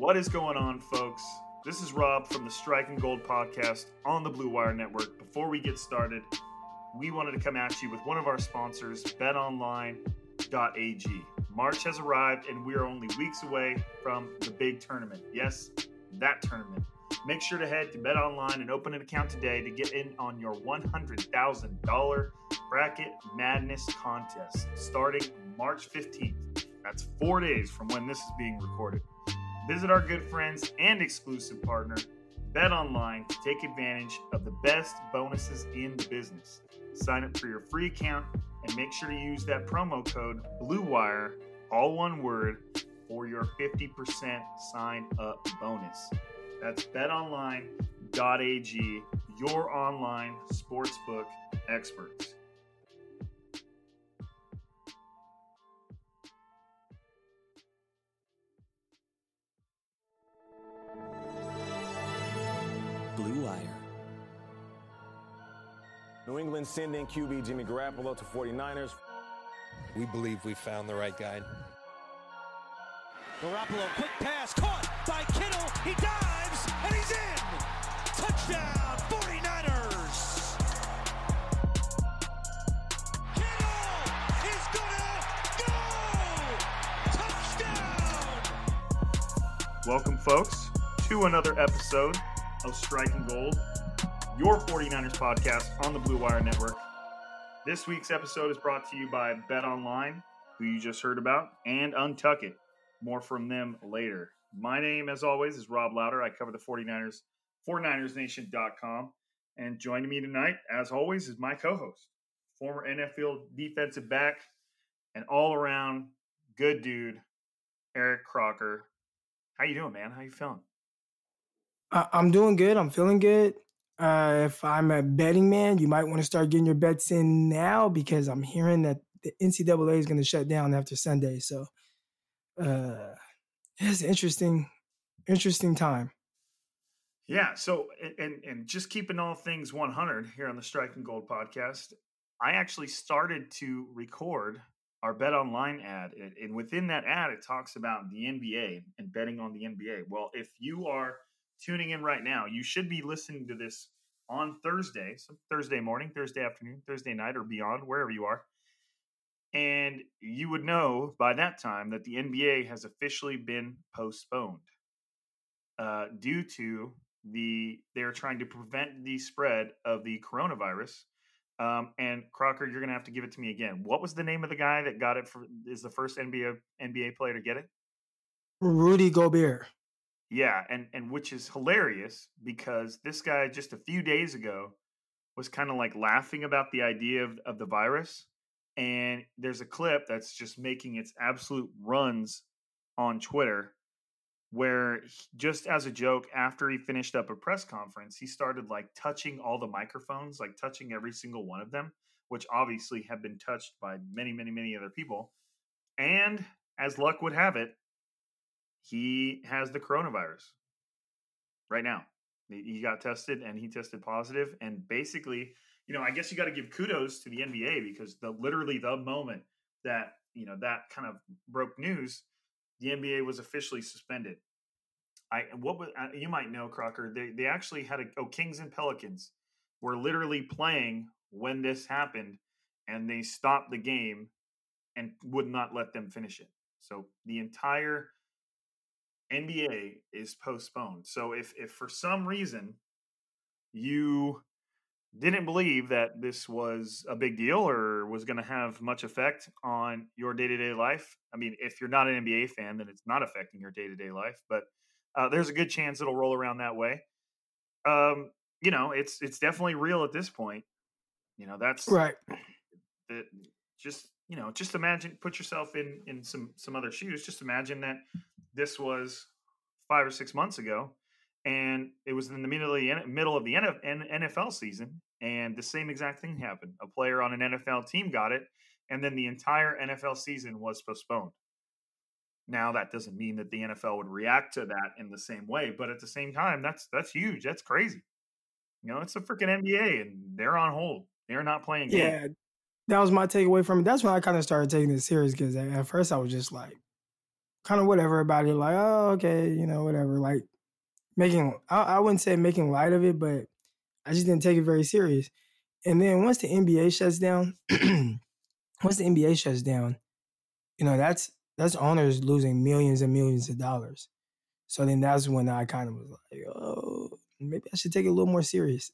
What is going on, folks? This is Rob from the Striking Gold podcast on the Blue Wire Network. Before we get started, we wanted to come at you with one of our sponsors, betonline.ag. March has arrived, and we are only weeks away from the big tournament. Yes, that tournament. Make sure to head to BetOnline and open an account today to get in on your $100,000 bracket madness contest starting March 15th. That's four days from when this is being recorded. Visit our good friends and exclusive partner, BetOnline, to take advantage of the best bonuses in the business. Sign up for your free account and make sure to use that promo code BLUEWIRE, all one word, for your 50% sign up bonus. That's betonline.ag, your online sportsbook experts. New England sending QB Jimmy Garoppolo to 49ers. We believe we found the right guy. Garoppolo, quick pass, caught by Kittle. He dives, and he's in. Touchdown, 49ers. Kittle is gonna go. Touchdown. Welcome, folks, to another episode of Striking Gold, your 49ers podcast on the Blue Wire Network. This week's episode is brought to you by Bet Online, who you just heard about, and Untuck It. More from them later. My name, as always, is Rob Louder. I cover the 49ers, 49ersNation.com. And joining me tonight, as always, is my co-host, former NFL defensive back and all-around good dude, Eric Crocker. How you doing, man? How you feeling? I'm doing good. I'm feeling good. Uh, if I'm a betting man, you might want to start getting your bets in now because I'm hearing that the NCAA is going to shut down after Sunday. So, uh, it's an interesting, interesting time. Yeah. So, and- and and just keeping all things 100 here on the Striking Gold podcast, I actually started to record our Bet Online ad, and and within that ad, it talks about the NBA and betting on the NBA. Well, if you are tuning in right now, you should be listening to this on Thursday, so Thursday morning, Thursday afternoon, Thursday night, or beyond, wherever you are. And you would know by that time that the NBA has officially been postponed uh, due to the they're trying to prevent the spread of the coronavirus. Um, and Crocker, you're gonna have to give it to me again. What was the name of the guy that got it? For is the first NBA NBA player to get it? Rudy Gobert. Yeah, and and which is hilarious because this guy just a few days ago was kind of like laughing about the idea of, of the virus. And there's a clip that's just making its absolute runs on Twitter where he, just as a joke after he finished up a press conference he started like touching all the microphones like touching every single one of them which obviously have been touched by many many many other people and as luck would have it he has the coronavirus right now he got tested and he tested positive. and basically you know i guess you got to give kudos to the nba because the literally the moment that you know that kind of broke news the NBA was officially suspended. I what was uh, you might know Crocker. They they actually had a oh Kings and Pelicans were literally playing when this happened, and they stopped the game and would not let them finish it. So the entire NBA is postponed. So if if for some reason you didn't believe that this was a big deal or was going to have much effect on your day to day life. I mean, if you're not an NBA fan, then it's not affecting your day to day life, but uh, there's a good chance it'll roll around that way. Um, you know, it's it's definitely real at this point. You know, that's right. That just you know, just imagine, put yourself in in some some other shoes. Just imagine that this was five or six months ago, and it was in the middle of the middle of the NFL season, and the same exact thing happened. A player on an NFL team got it, and then the entire NFL season was postponed. Now that doesn't mean that the NFL would react to that in the same way, but at the same time, that's that's huge. That's crazy. You know, it's a freaking NBA, and they're on hold. They're not playing. Yeah, games. That was my takeaway from it. That's when I kind of started taking it serious because at first I was just like, kind of whatever about it, like, oh, okay, you know, whatever. Like, making I, I wouldn't say making light of it, but I just didn't take it very serious. And then once the NBA shuts down, once the NBA shuts down, you know that's that's owners losing millions and millions of dollars. So then that's when I kind of was like, oh, maybe I should take it a little more serious.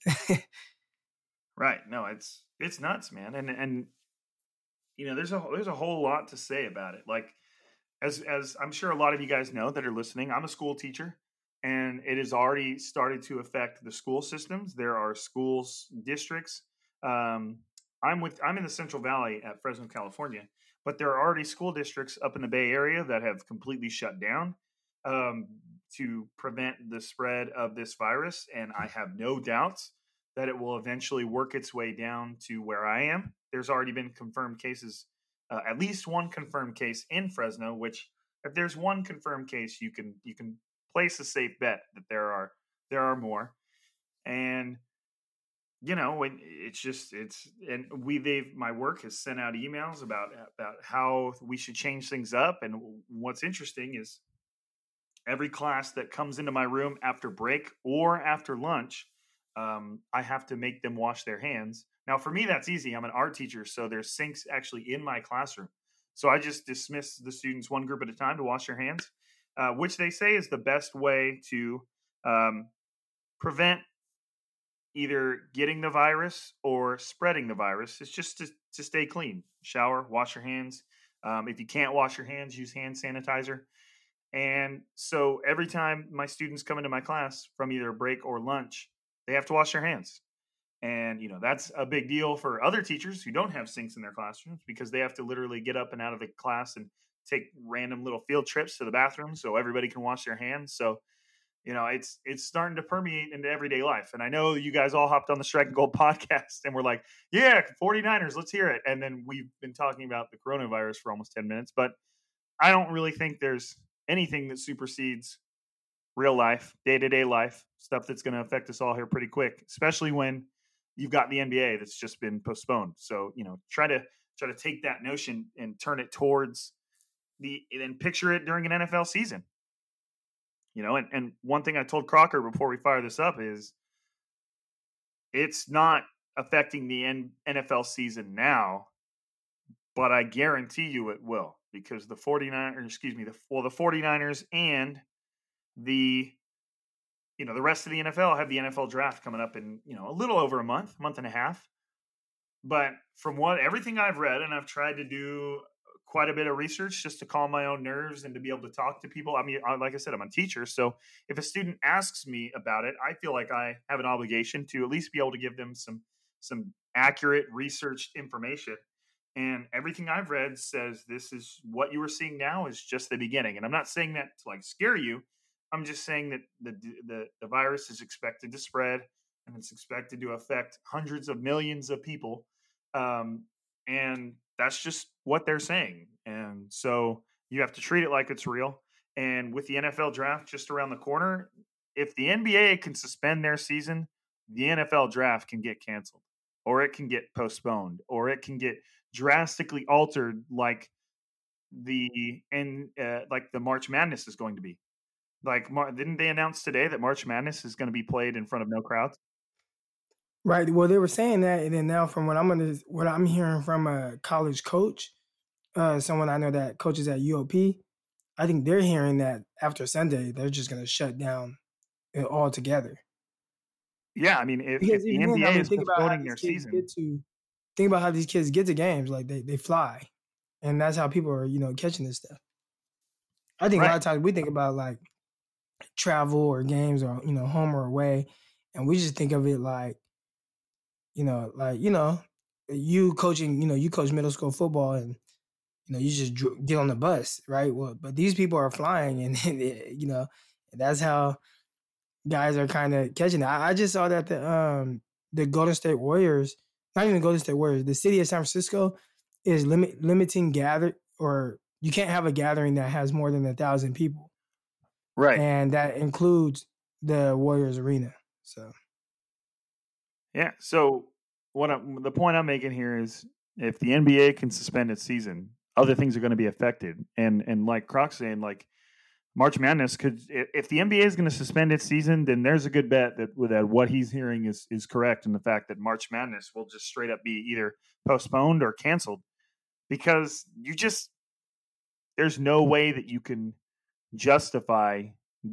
right. No, it's it's nuts, man. And and you know, there's a there's a whole lot to say about it. Like as as I'm sure a lot of you guys know that are listening, I'm a school teacher and it has already started to affect the school systems. There are schools districts. Um, I'm with I'm in the Central Valley at Fresno, California, but there are already school districts up in the Bay Area that have completely shut down um, to prevent the spread of this virus, and I have no doubts that it will eventually work its way down to where I am. There's already been confirmed cases, uh, at least one confirmed case in Fresno. Which, if there's one confirmed case, you can you can place a safe bet that there are there are more, and you know it's just it's and we they've my work has sent out emails about about how we should change things up and what's interesting is every class that comes into my room after break or after lunch um, i have to make them wash their hands now for me that's easy i'm an art teacher so there's sinks actually in my classroom so i just dismiss the students one group at a time to wash their hands uh, which they say is the best way to um, prevent either getting the virus or spreading the virus. It's just to, to stay clean. Shower, wash your hands. Um, if you can't wash your hands, use hand sanitizer. And so every time my students come into my class from either break or lunch, they have to wash their hands. And, you know, that's a big deal for other teachers who don't have sinks in their classrooms because they have to literally get up and out of the class and take random little field trips to the bathroom so everybody can wash their hands. So, you know, it's it's starting to permeate into everyday life. And I know you guys all hopped on the Striking Gold podcast and we're like, yeah, 49ers, let's hear it. And then we've been talking about the coronavirus for almost 10 minutes, but I don't really think there's anything that supersedes real life, day-to-day life, stuff that's going to affect us all here pretty quick, especially when you've got the NBA that's just been postponed. So, you know, try to try to take that notion and turn it towards the and picture it during an NFL season. You know, and, and one thing I told Crocker before we fire this up is it's not affecting the NFL season now, but I guarantee you it will because the 49ers, excuse me, the well the 49ers and the you know, the rest of the NFL have the NFL draft coming up in, you know, a little over a month, month and a half. But from what everything I've read and I've tried to do quite a bit of research just to calm my own nerves and to be able to talk to people. I mean, like I said, I'm a teacher. So if a student asks me about it, I feel like I have an obligation to at least be able to give them some some accurate researched information. And everything I've read says this is what you are seeing now is just the beginning. And I'm not saying that to like scare you. I'm just saying that the the, the virus is expected to spread and it's expected to affect hundreds of millions of people. Um, and that's just what they're saying. And so you have to treat it like it's real. And with the NFL draft just around the corner, if the NBA can suspend their season, the NFL draft can get canceled or it can get postponed or it can get drastically altered like the and uh, like the March Madness is going to be. Like, didn't they announce today that March Madness is going to be played in front of no crowds? Right. Well, they were saying that, and then now from what I'm gonna, what I'm hearing from a college coach, uh, someone I know that coaches at UOP, I think they're hearing that after Sunday they're just gonna shut down it altogether. Yeah, I mean, if, if the NBA I mean, is postponing their season, to, think about how these kids get to games. Like they they fly, and that's how people are you know catching this stuff. I think right. a lot of times we think about like travel or games or you know home or away, and we just think of it like you know like you know you coaching you know you coach middle school football and you know you just get on the bus right well but these people are flying and you know that's how guys are kind of catching it. I, I, just saw that the um the Golden State Warriors, not even Golden State Warriors, the city of San Francisco is limit limiting gather or you can't have a gathering that has more than a thousand people. Right. And that includes the Warriors arena. So Yeah. So what I'm, the point I'm making here is if the NBA can suspend its season, other things are going to be affected. And and like Croc's saying, like March Madness could if the NBA is going to suspend its season, then there's a good bet that that what he's hearing is is correct, and the fact that March Madness will just straight up be either postponed or canceled because you just there's no way that you can justify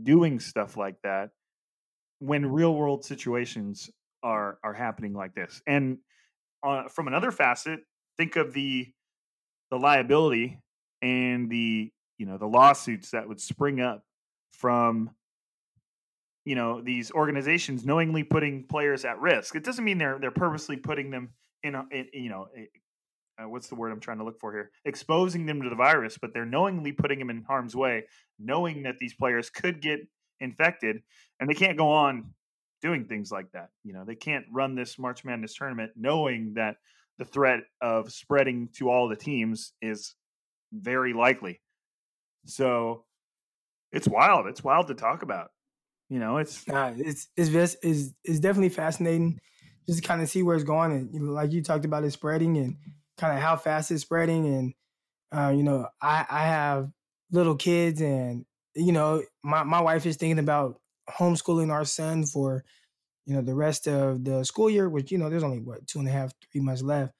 doing stuff like that when real world situations are are happening like this. And uh, from another facet, think of the the liability and the you know the lawsuits that would spring up from you know these organizations knowingly putting players at risk. It doesn't mean they're they're purposely putting them in, a, in you know uh, what's the word I'm trying to look for here? Exposing them to the virus, but they're knowingly putting them in harm's way, knowing that these players could get infected, and they can't go on doing things like that. You know, they can't run this March Madness tournament knowing that the threat of spreading to all the teams is very likely. So it's wild. It's wild to talk about. You know, it's uh, it's it's is definitely fascinating just to kind of see where it's going and like you talked about it spreading and kind of how fast it's spreading and uh, you know I I have little kids and you know my my wife is thinking about homeschooling our son for you know the rest of the school year which you know there's only what two and a half three months left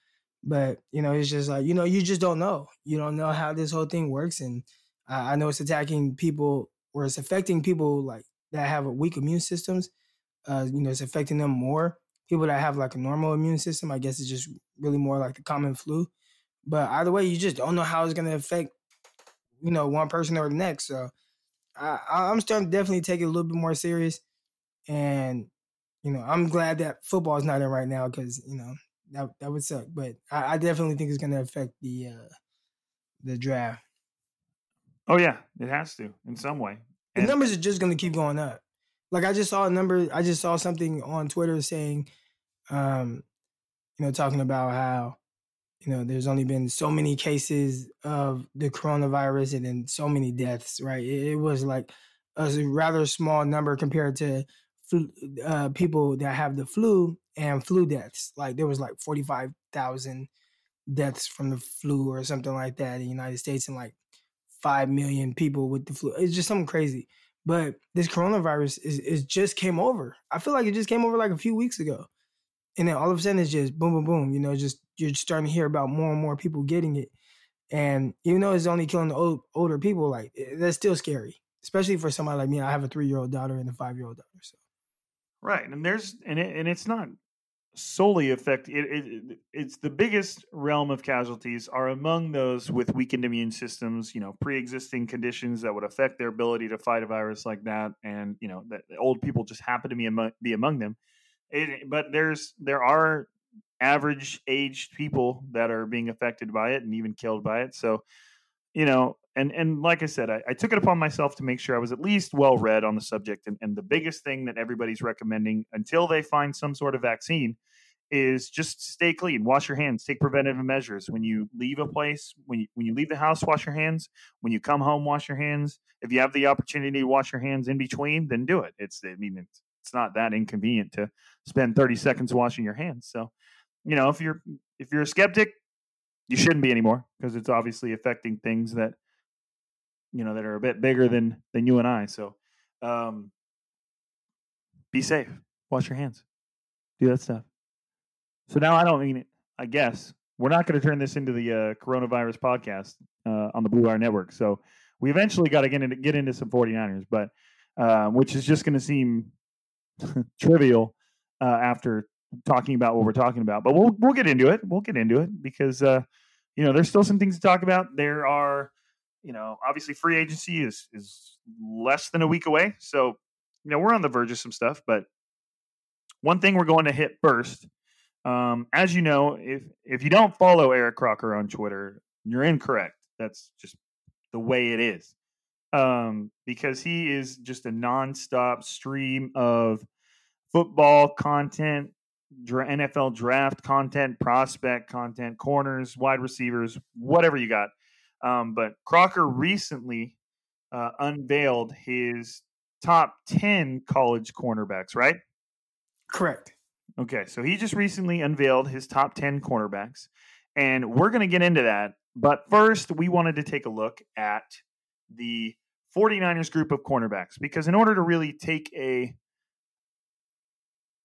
but you know it's just like you know you just don't know you don't know how this whole thing works and I know it's attacking people or it's affecting people like that have a weak immune systems. Uh, you know, it's affecting them more. People that have like a normal immune system, I guess it's just really more like the common flu. But either way, you just don't know how it's gonna affect, you know, one person or the next. So I, I'm starting to definitely take it a little bit more serious. And, you know, I'm glad that football is not in right now because, you know, that that would suck. But I, I definitely think it's gonna affect the uh the draft. Oh yeah, it has to in some way. And the numbers are just going to keep going up. Like I just saw a number. I just saw something on Twitter saying, um, you know, talking about how you know there's only been so many cases of the coronavirus and then so many deaths. Right? It, it was like a rather small number compared to uh, people that have the flu and flu deaths. Like there was like forty five thousand deaths from the flu or something like that in the United States, and like five million people with the flu. It's just something crazy. But this coronavirus is, is just came over. I feel like it just came over like a few weeks ago. And then all of a sudden it's just boom, boom, boom. You know, just you're starting to hear about more and more people getting it. And even though it's only killing the old, older people, like eh, that's still scary, especially for somebody like me. I have a three year old daughter and a five year old daughter. So right, and there's and it, and it's not solely affect it, it, it's the biggest realm of casualties are among those with weakened immune systems you know pre-existing conditions that would affect their ability to fight a virus like that and you know that old people just happen to be among, be among them it, but there's there are average aged people that are being affected by it and even killed by it. So, you know, and and like I said, I, I took it upon myself to make sure I was at least well read on the subject. And, and the biggest thing that everybody's recommending until they find some sort of vaccine is just stay clean, wash your hands, take preventative measures. When you leave a place, when you when you leave the house, wash your hands. When you come home, wash your hands. If you have the opportunity to wash your hands in between, then do it. It's I mean it's it's not that inconvenient to spend 30 seconds washing your hands. So, you know, if you're if you're a skeptic, you shouldn't be anymore because it's obviously affecting things that you know that are a bit bigger than than you and I. So, um be safe. Wash your hands. Do that stuff. So now I don't mean it. I guess we're not going to turn this into the uh, coronavirus podcast uh, on the Blue Wire Network. So we eventually got to get into get into some 49ers, but uh, which is just going to seem trivial uh, after talking about what we're talking about. But we'll we'll get into it. We'll get into it because uh, you know there's still some things to talk about. There are you know obviously free agency is is less than a week away, so you know we're on the verge of some stuff. But one thing we're going to hit first um, as you know, if if you don't follow Eric Crocker on Twitter, you're incorrect. That's just the way it is. Um, because he is just a nonstop stream of football content, dra- NFL draft content, prospect content, corners, wide receivers, whatever you got. Um, but Crocker recently uh, unveiled his top 10 college cornerbacks, right? Correct. Okay, so he just recently unveiled his top 10 cornerbacks, and we're going to get into that. But first, we wanted to take a look at the 49ers group of cornerbacks because, in order to really take a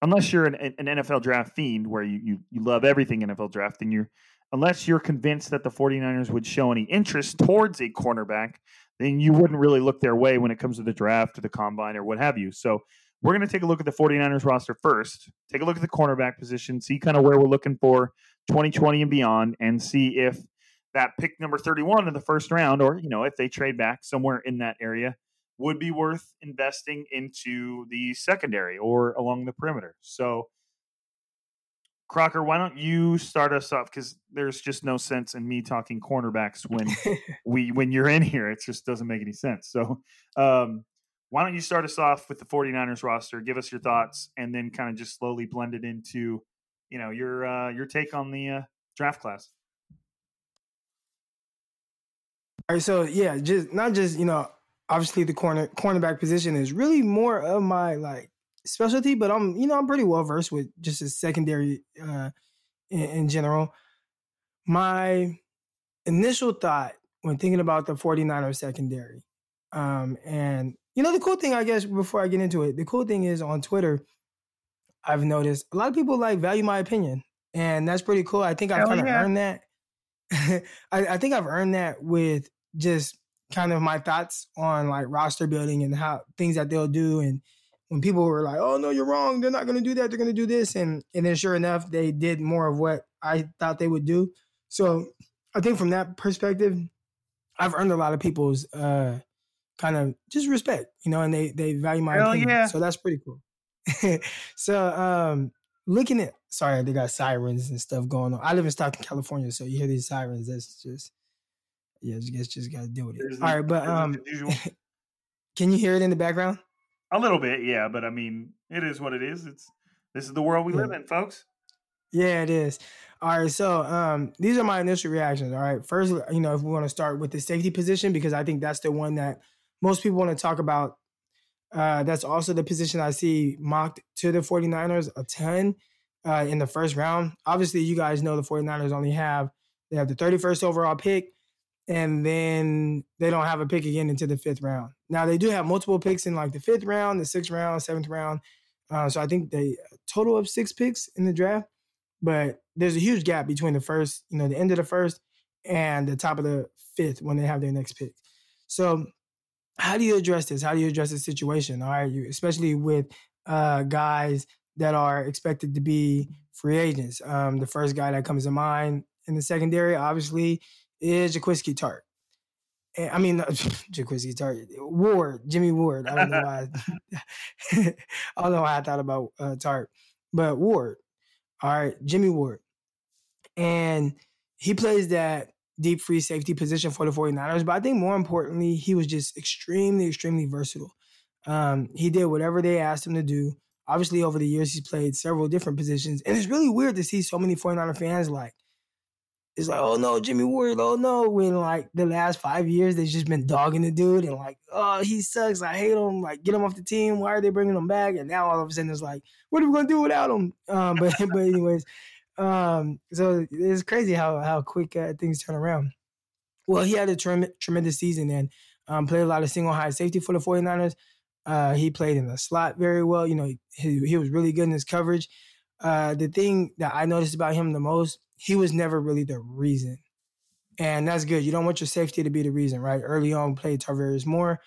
unless you're an, an NFL draft fiend where you, you, you love everything NFL draft, then you're unless you're convinced that the 49ers would show any interest towards a cornerback, then you wouldn't really look their way when it comes to the draft or the combine or what have you. So we're going to take a look at the 49ers roster first, take a look at the cornerback position, see kind of where we're looking for 2020 and beyond, and see if that pick number 31 in the first round, or, you know, if they trade back somewhere in that area, would be worth investing into the secondary or along the perimeter. So, Crocker, why don't you start us off? Because there's just no sense in me talking cornerbacks when we when you're in here. It just doesn't make any sense. So, um, why don't you start us off with the 49ers roster give us your thoughts and then kind of just slowly blend it into you know your uh, your take on the uh, draft class all right so yeah just not just you know obviously the corner cornerback position is really more of my like specialty but i'm you know i'm pretty well versed with just a secondary uh in, in general my initial thought when thinking about the 49ers secondary um, and you know, the cool thing, I guess, before I get into it, the cool thing is on Twitter, I've noticed a lot of people like value my opinion, and that's pretty cool. I think I've kind of yeah. earned that. I, I think I've earned that with just kind of my thoughts on like roster building and how things that they'll do and when people were like, "Oh no, you're wrong. They're not going to do that. They're going to do this," and and then sure enough, they did more of what I thought they would do. So I think from that perspective, I've earned a lot of people's uh, kind of just respect, you know, and they they value my Hell opinion. Yeah. So that's pretty cool. so um looking at sorry, they got sirens and stuff going on. I live in Stockton, California, so you hear these sirens. That's just yeah, I guess just gotta deal with it. There's All right, but um can you hear it in the background? a little bit yeah but i mean it is what it is it's this is the world we Yeah. live in folks Yeah, it is. All right, so um, these are my initial reactions. All right, first, you know, if we want to start with the safety position because I think that's the one that most people want to talk about. Uh, that's also the position I see mocked to the 49ers a ton uh, in the first round. Obviously, you guys know the 49ers only have they have the 31st overall pick, and then they don't have a pick again into the fifth round. Now they do have multiple picks in like the fifth round, the sixth round, seventh round. Uh, so I think they total of six picks in the draft but there's a huge gap between the first, you know, the end of the first and the top of the fifth when they have their next pick. So, how do you address this? How do you address this situation? All right, you especially with uh, guys that are expected to be free agents. Um, the first guy that comes to mind in the secondary, obviously, is Jaquiski Tartt. And- I mean, Jaquiski Tartt, Ward, Jimmy Ward. I don't know why. I don't know why I thought about uh, Tartt, but Ward. All right, Jimmy Ward. And he plays that deep free safety position for the 49ers. But I think more importantly, he was just extremely, extremely versatile. Um, he did whatever they asked him to do. Obviously, over the years, he's played several different positions. And it's really weird to see so many 49er fans like, it's like, oh no, Jimmy Ward, oh no. When like the last five years, they've just been dogging the dude and like, oh, he sucks. I hate him. Like, get him off the team. Why are they bringing him back? And now all of a sudden it's like, what are we gonna do without him? Um, but but anyways, um, so it's crazy how how quick uh, things turn around. Well, he had a trem- tremendous season and um, played a lot of single high safety for the 49ers. Uh, he played in the slot very well. You know, he, he was really good in his coverage. Uh, the thing that I noticed about him the most, he was never really the reason. And that's good. You don't want your safety to be the reason, right? Early on, played Tarvarius Moore,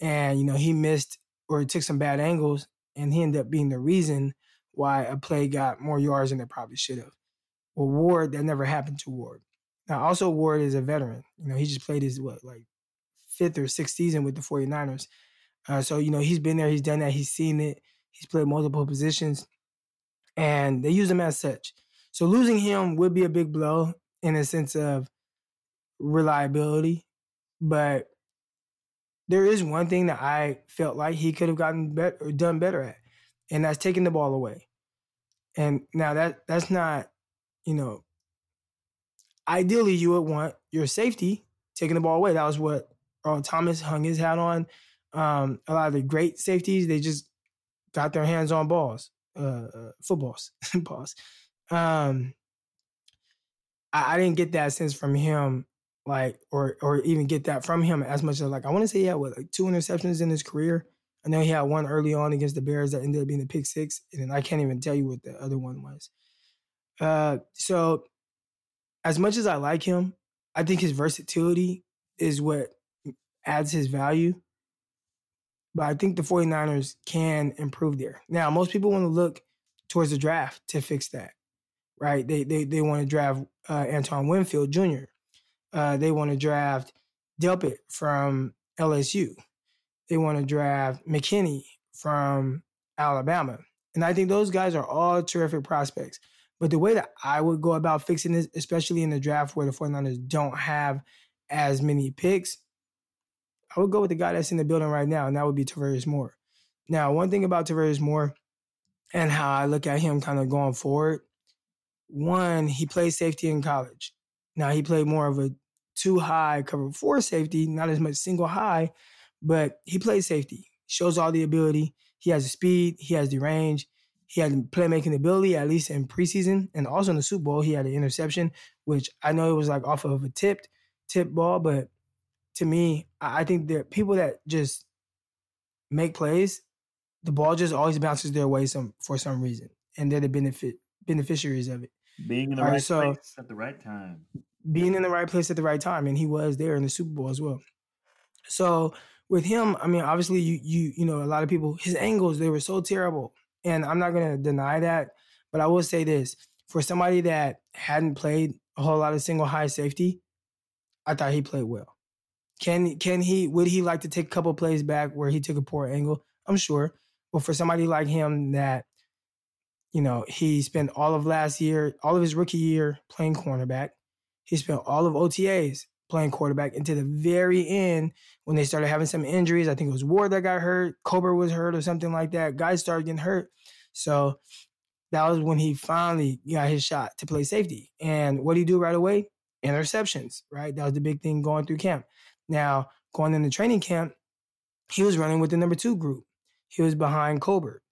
and you know he missed or took some bad angles, and he ended up being the reason why a play got more yards than it probably should have. Well, Ward, that never happened to Ward. Now, also, Ward is a veteran. You know, he just played his, what, like fifth or sixth season with the 49ers. Uh, so, you know, he's been there, he's done that, he's seen it, he's played multiple positions, and they use him as such. So, losing him would be a big blow in a sense of reliability. But there is one thing that I felt like he could have gotten better, done better at, and that's taking the ball away. And now that that's not, you know, ideally you would want your safety taking the ball away. That was what Earl Thomas hung his hat on. Um, a lot of the great safeties, they just got their hands on balls, uh, uh footballs, balls. Um, I, I didn't get that sense from him, like, or or even get that from him as much as like I want to say he had what like two interceptions in his career. I know he had one early on against the Bears that ended up being the pick six, and I can't even tell you what the other one was. Uh, so as much as I like him, I think his versatility is what adds his value. But I think the 49ers can improve there. Now, most people want to look towards the draft to fix that, right? They they they want to draft uh, Antoine Winfield Jr. Uh, they want to draft Delpit from LSU. They want to draft McKinney from Alabama. And I think those guys are all terrific prospects. But the way that I would go about fixing this, especially in the draft where the 49ers don't have as many picks, I would go with the guy that's in the building right now, and that would be Tarvarius Moore. Now, one thing about Tarvarius Moore and how I look at him kind of going forward, one, he played safety in college. Now, he played more of a two high cover four safety, not as much single high, but he played safety. Shows all the ability. He has the speed, he has the range, he had playmaking ability, at least in preseason. And also in the Super Bowl, he had an interception, which I know it was like off of a tipped tip ball, but to me, I think that people that just make plays, the ball just always bounces their way some for some reason, and they're the benefit beneficiaries of it. Being in the right, right, so- place at the right time. Being in the right place at the right time, and he was there in the Super Bowl as well. So with him, I mean, obviously, you you you know, a lot of people his angles they were so terrible, and I'm not gonna deny that, but I will say this: for somebody that hadn't played a whole lot of single high safety, I thought he played well. Can can he would he like to take a couple plays back where he took a poor angle? I'm sure. But for somebody like him that, you know, he spent all of last year, all of his rookie year playing cornerback. He spent all of OTAs playing quarterback until the very end when they started having some injuries. I think it was Ward that got hurt, Colbert was hurt or something like that. Guys started getting hurt. So that was when he finally got his shot to play safety. And what did he do right away? Interceptions, right? That was the big thing going through camp. Now, going into training camp, he was running with the number two group. He was behind Colbert.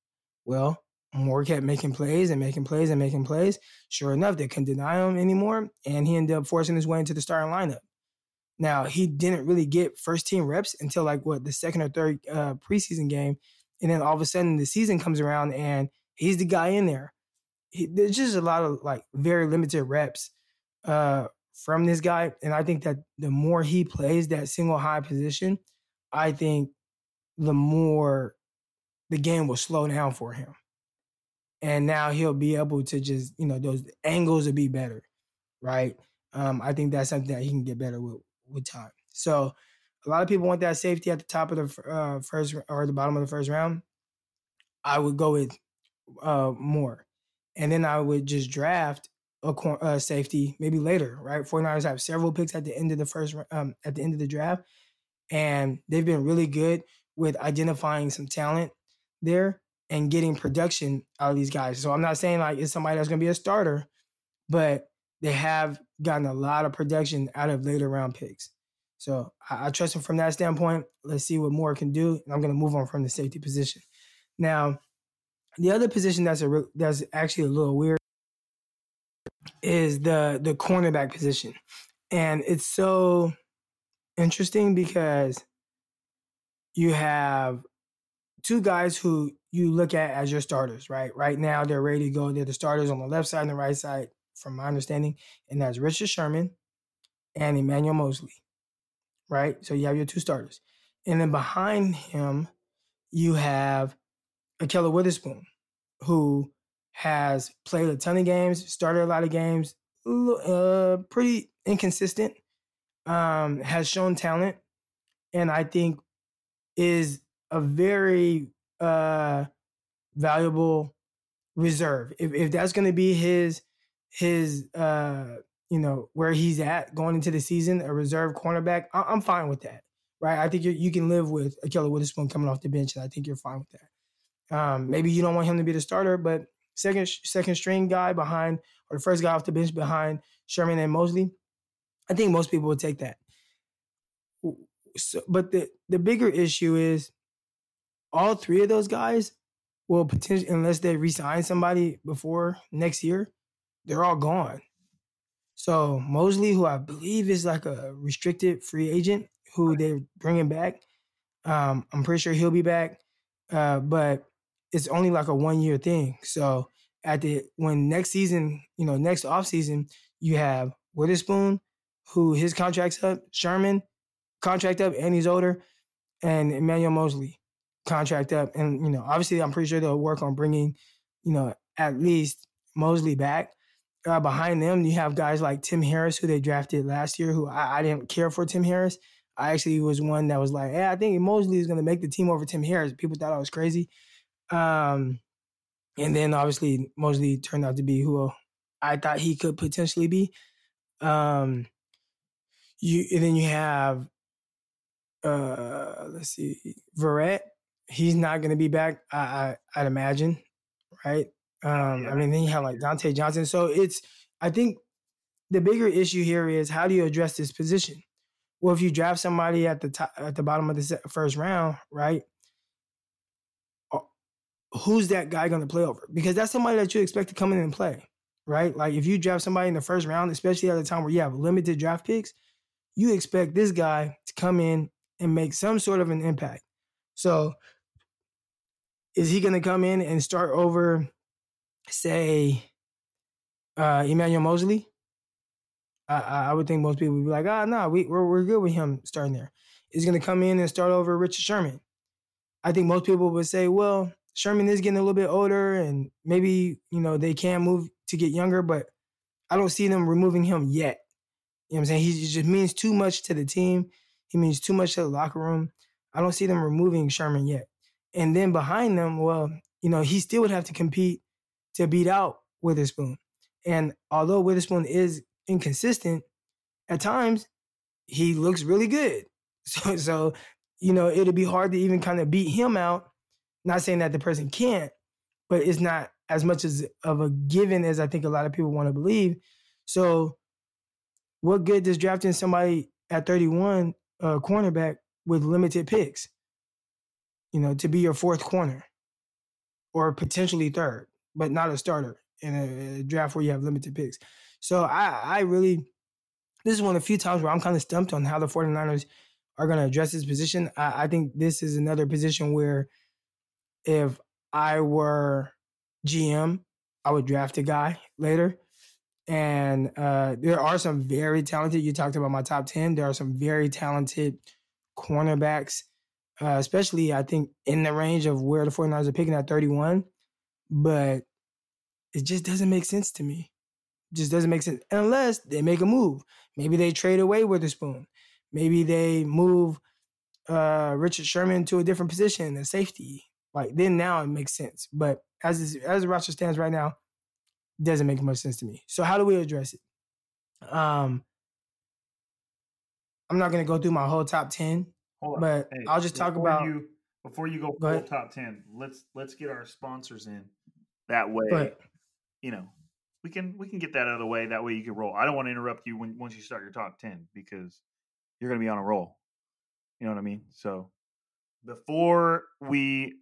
Well, Moore kept making plays and making plays and making plays. Sure enough, they couldn't deny him anymore, and he ended up forcing his way into the starting lineup. Now, he didn't really get first team reps until like what the second or third uh, preseason game, and then all of a sudden the season comes around and he's the guy in there. He, there's just a lot of like very limited reps uh, from this guy, and I think that the more he plays that single high position, I think the more the game will slow down for him. And now he'll be able to just, you know, those angles will be better, right? Um, I think that's something that he can get better with with time. So a lot of people want that safety at the top of the uh, first or the bottom of the first round. I would go with uh, Moore, and then I would just draft a, a, safety maybe later, right? 49ers have several picks at the end of the first um, at the end of the draft, and they've been really good with identifying some talent there and getting production out of these guys. So I'm not saying like it's somebody that's going to be a starter, but they have gotten a lot of production out of later round picks. So I, I trust him from that standpoint. Let's see what Moore can do. And I'm going to move on from the safety position. Now, the other position that's a that's actually a little weird is the the cornerback position, and it's so interesting because you have two guys who you look at as your starters, right? Right now, they're ready to go. They're the starters on the left side and the right side, from my understanding, and that's Richard Sherman and Emmanuel Moseley, right? So you have your two starters, and then behind him, you have Ahkello Witherspoon, who has played a ton of games, started a lot of games, uh, pretty inconsistent, um, has shown talent, and I think is a very uh, valuable reserve. If if that's going to be his his uh, you know where he's at going into the season, a reserve cornerback, I- am fine with that. Right, I think you can live with a Ahkello Witherspoon coming off the bench, and I think you're fine with that. Um, maybe you don't want him to be the starter, but second second string guy behind or the first guy off the bench behind Sherman and Moseley, I think most people would take that. So, but the the bigger issue is all three of those guys will potentially, unless they resign somebody before next year, they're all gone. So Moseley, who I believe is like a restricted free agent, who they're bringing back, um, I'm pretty sure he'll be back, uh, but it's only like a one year thing. So at the when next season, you know, next off season, you have Witherspoon, who his contract's up, Sherman, contract up, and he's older, and Emmanuel Moseley contract up. And, you know, obviously, I'm pretty sure they'll work on bringing, you know, at least Moseley back. Uh, behind them, you have guys like Tim Harris, who they drafted last year, who I, I didn't care for Tim Harris. I actually was one that was like, hey, I think Moseley is going to make the team over Tim Harris. People thought I was crazy. Um, and then obviously Moseley turned out to be who I thought he could potentially be. Um, you and then you have uh, let's see, Verrett, he's not going to be back. I, I would imagine, right? Um, yeah. I mean, then you have like Dontae Johnson. So it's I think the bigger issue here is how do you address this position? Well, if you draft somebody at the top, at the bottom of the first round, right? Uh, who's that guy going to play over? Because that's somebody that you expect to come in and play, right? Like if you draft somebody in the first round, especially at a time where you have limited draft picks, you expect this guy to come in and make some sort of an impact. So is he going to come in and start over, say, uh, Emmanuel Moseley? I, I would think most people would be like, ah, no, nah, we, we're, we're good with him starting there. Is he going to come in and start over Richard Sherman? I think most people would say, well, Sherman is getting a little bit older and maybe, you know, they can move to get younger, but I don't see them removing him yet. You know what I'm saying? He just means too much to the team. He means too much to the locker room. I don't see them removing Sherman yet. And then behind them, well, you know, he still would have to compete to beat out Witherspoon. And although Witherspoon is inconsistent, at times he looks really good. So, so you know, it'd be hard to even kind of beat him out. Not saying that the person can't, but it's not as much as of a given as I think a lot of people want to believe. So, what good does drafting somebody at 31, uh, cornerback, with limited picks? You know, to be your fourth corner or potentially third, but not a starter in a, draft where you have limited picks. So I, I really, this is one of the few times where I'm kind of stumped on how the 49ers are going to address this position. I, I think this is another position where if I were GM, I would draft a guy later. And uh, there are some very talented, you talked about my top 10, there are some very talented cornerbacks uh, especially I think in the range of where the 49ers are picking at 31. But it just doesn't make sense to me. It just doesn't make sense unless they make a move. Maybe they trade away Witherspoon. Maybe they move uh, Richard Sherman to a different position, a safety. Like then now it makes sense. But as as the roster stands right now, doesn't make much sense to me. So how do we address it? Um, I'm not gonna go through my whole top ten, Hold on. but Hey, I'll just talk about. you before you go, Go full ahead. top ten. Let's let's get our sponsors in. That way, you know, we can we can get that out of the way. That way you can roll. I don't want to interrupt you when once you start your top ten because you're going to be on a roll. You know what I mean? So before we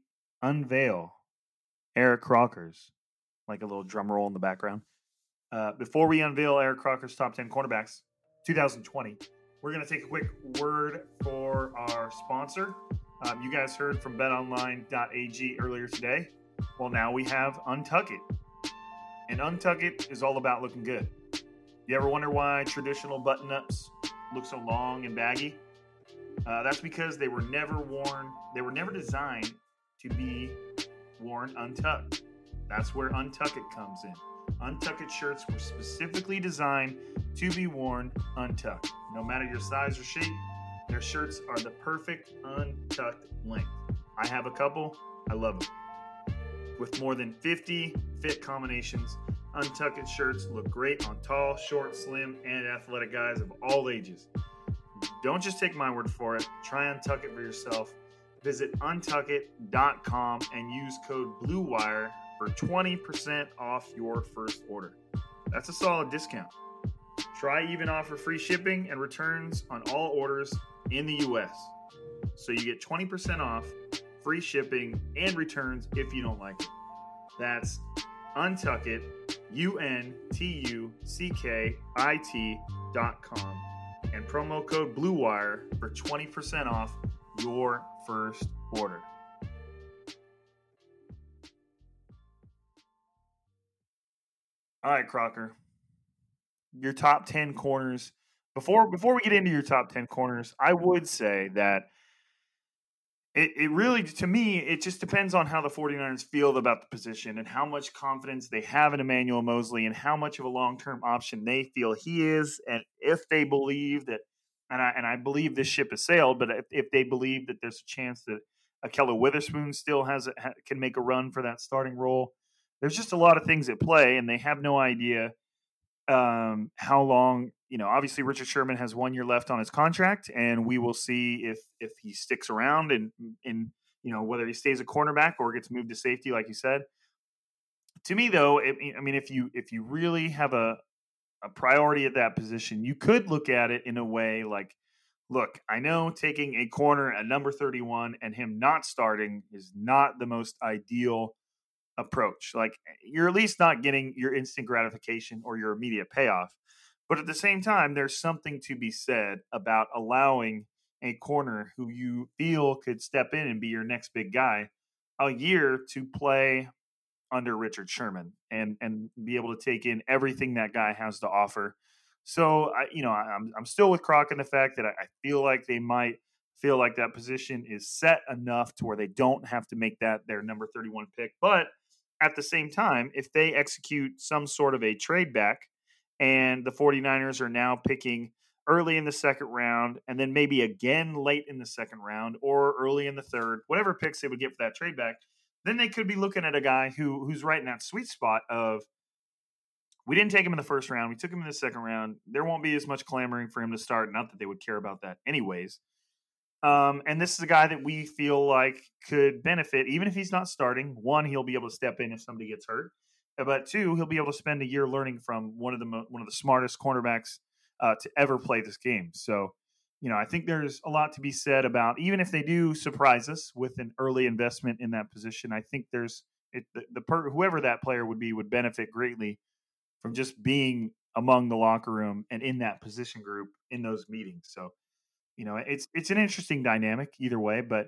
unveil Eric Crocker's, like a little drum roll in the background. Uh, before we unveil Eric Crocker's top 10 cornerbacks 2020, we're going to take a quick word for our sponsor. Um, you guys heard from betonline.ag earlier today. Well, now we have Untuck It. And Untuck It is all about looking good. You ever wonder why traditional button ups look so long and baggy? Uh, that's because they were never worn, they were never designed to be worn untucked. That's where Untuck It comes in. Untuck It shirts were specifically designed to be worn untucked. No matter your size or shape, their shirts are the perfect untucked length. I have a couple, I love them. With more than 50 fit combinations, Untucked shirts look great on tall, short, slim, and athletic guys of all ages. Don't just take my word for it. Try Untuck It for yourself. Visit untuckit.com and use code BLUEWIRE for 20% off your first order. That's a solid discount. Try even offer free shipping and returns on all orders in the US. So you get 20% off, free shipping, and returns if you don't like it. That's untuckit, U N T U C K I T dot com, and promo code BLUEWIRE for 20% off your first order. All right, Crocker. Your top 10 corners. Before before we get into your top 10 corners, I would say that it, it really to me it just depends on how the 49ers feel about the position and how much confidence they have in Emmanuel Moseley and how much of a long-term option they feel he is and if they believe that and I and I believe this ship has sailed, but if, if they believe that there's a chance that Ahkello Witherspoon still has a, can make a run for that starting role, there's just a lot of things at play, and they have no idea um, how long. You know, obviously Richard Sherman has one year left on his contract, and we will see if if he sticks around and and you know whether he stays a cornerback or gets moved to safety, like you said. To me, though, it, I mean, if you if you really have a a priority at that position, you could look at it in a way like, look, I know taking a corner at number 31 and him not starting is not the most ideal approach. Like, you're at least not getting your instant gratification or your immediate payoff. But at the same time, there's something to be said about allowing a corner who you feel could step in and be your next big guy a year to play under Richard Sherman and and be able to take in everything that guy has to offer. So I, you know, I'm I'm still with Croc in the fact that I, I feel like they might feel like that position is set enough to where they don't have to make that their number 31 pick. But at the same time, if they execute some sort of a trade back and the 49ers are now picking early in the second round and then maybe again late in the second round or early in the third, whatever picks they would get for that trade back, then they could be looking at a guy who who's right in that sweet spot of we didn't take him in the first round, we took him in the second round. There won't be as much clamoring for him to start. Not that they would care about that, anyways. Um, and this is a guy that we feel like could benefit, even if he's not starting. One, he'll be able to step in if somebody gets hurt, but two, he'll be able to spend a year learning from one of the mo- one of the smartest cornerbacks uh, to ever play this game. So, you know, I think there's a lot to be said about even if they do surprise us with an early investment in that position. I think there's it, the, the per, whoever that player would be would benefit greatly from just being among the locker room and in that position group in those meetings. So, you know, it's it's an interesting dynamic either way. But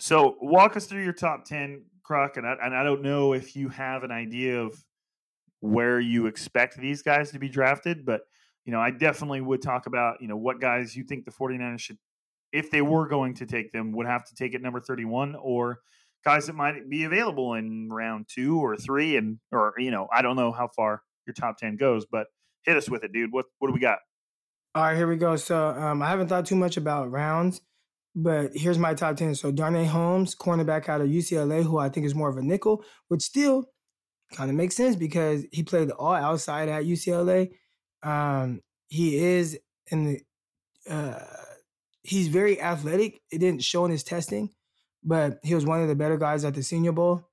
so, walk us through your top ten, Croc, and I, and I don't know if you have an idea of where you expect these guys to be drafted, but you know, I definitely would talk about, you know, what guys you think the 49ers should, if they were going to take them, would have to take at number 31 or guys that might be available in round two or three. And, or, you know, I don't know how far your top 10 goes, but hit us with it, dude. What, what do we got? All right, here we go. So um, I haven't thought too much about rounds, but here's my top 10. So Darnay Holmes, cornerback out of UCLA, who I think is more of a nickel, which still kind of makes sense because he played all outside at UCLA. Um, he is in the uh, he's very athletic. It didn't show in his testing, but he was one of the better guys at the Senior Bowl.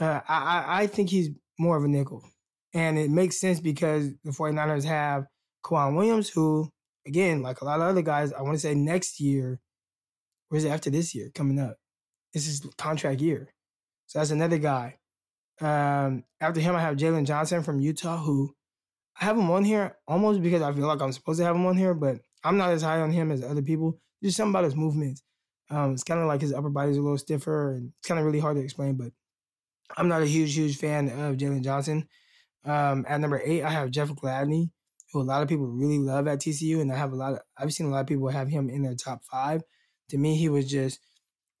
Uh, I, I think he's more of a nickel. And it makes sense because the 49ers have K'Waun Williams, who, again, like a lot of other guys, I want to say next year, or is it after this year coming up? This is contract year. So that's another guy. Um, after him, I have Jaylon Johnson from Utah, who I have him on here almost because I feel like I'm supposed to have him on here, but I'm not as high on him as other people. Just something about his movements. Um, it's kind of like his upper body's a little stiffer, and it's kind of really hard to explain. But I'm not a huge, huge fan of Jaylon Johnson. Um, at number eight, I have Jeff Gladney, who a lot of people really love at TCU, and I have a lot of I've seen a lot of people have him in their top five. To me, he was just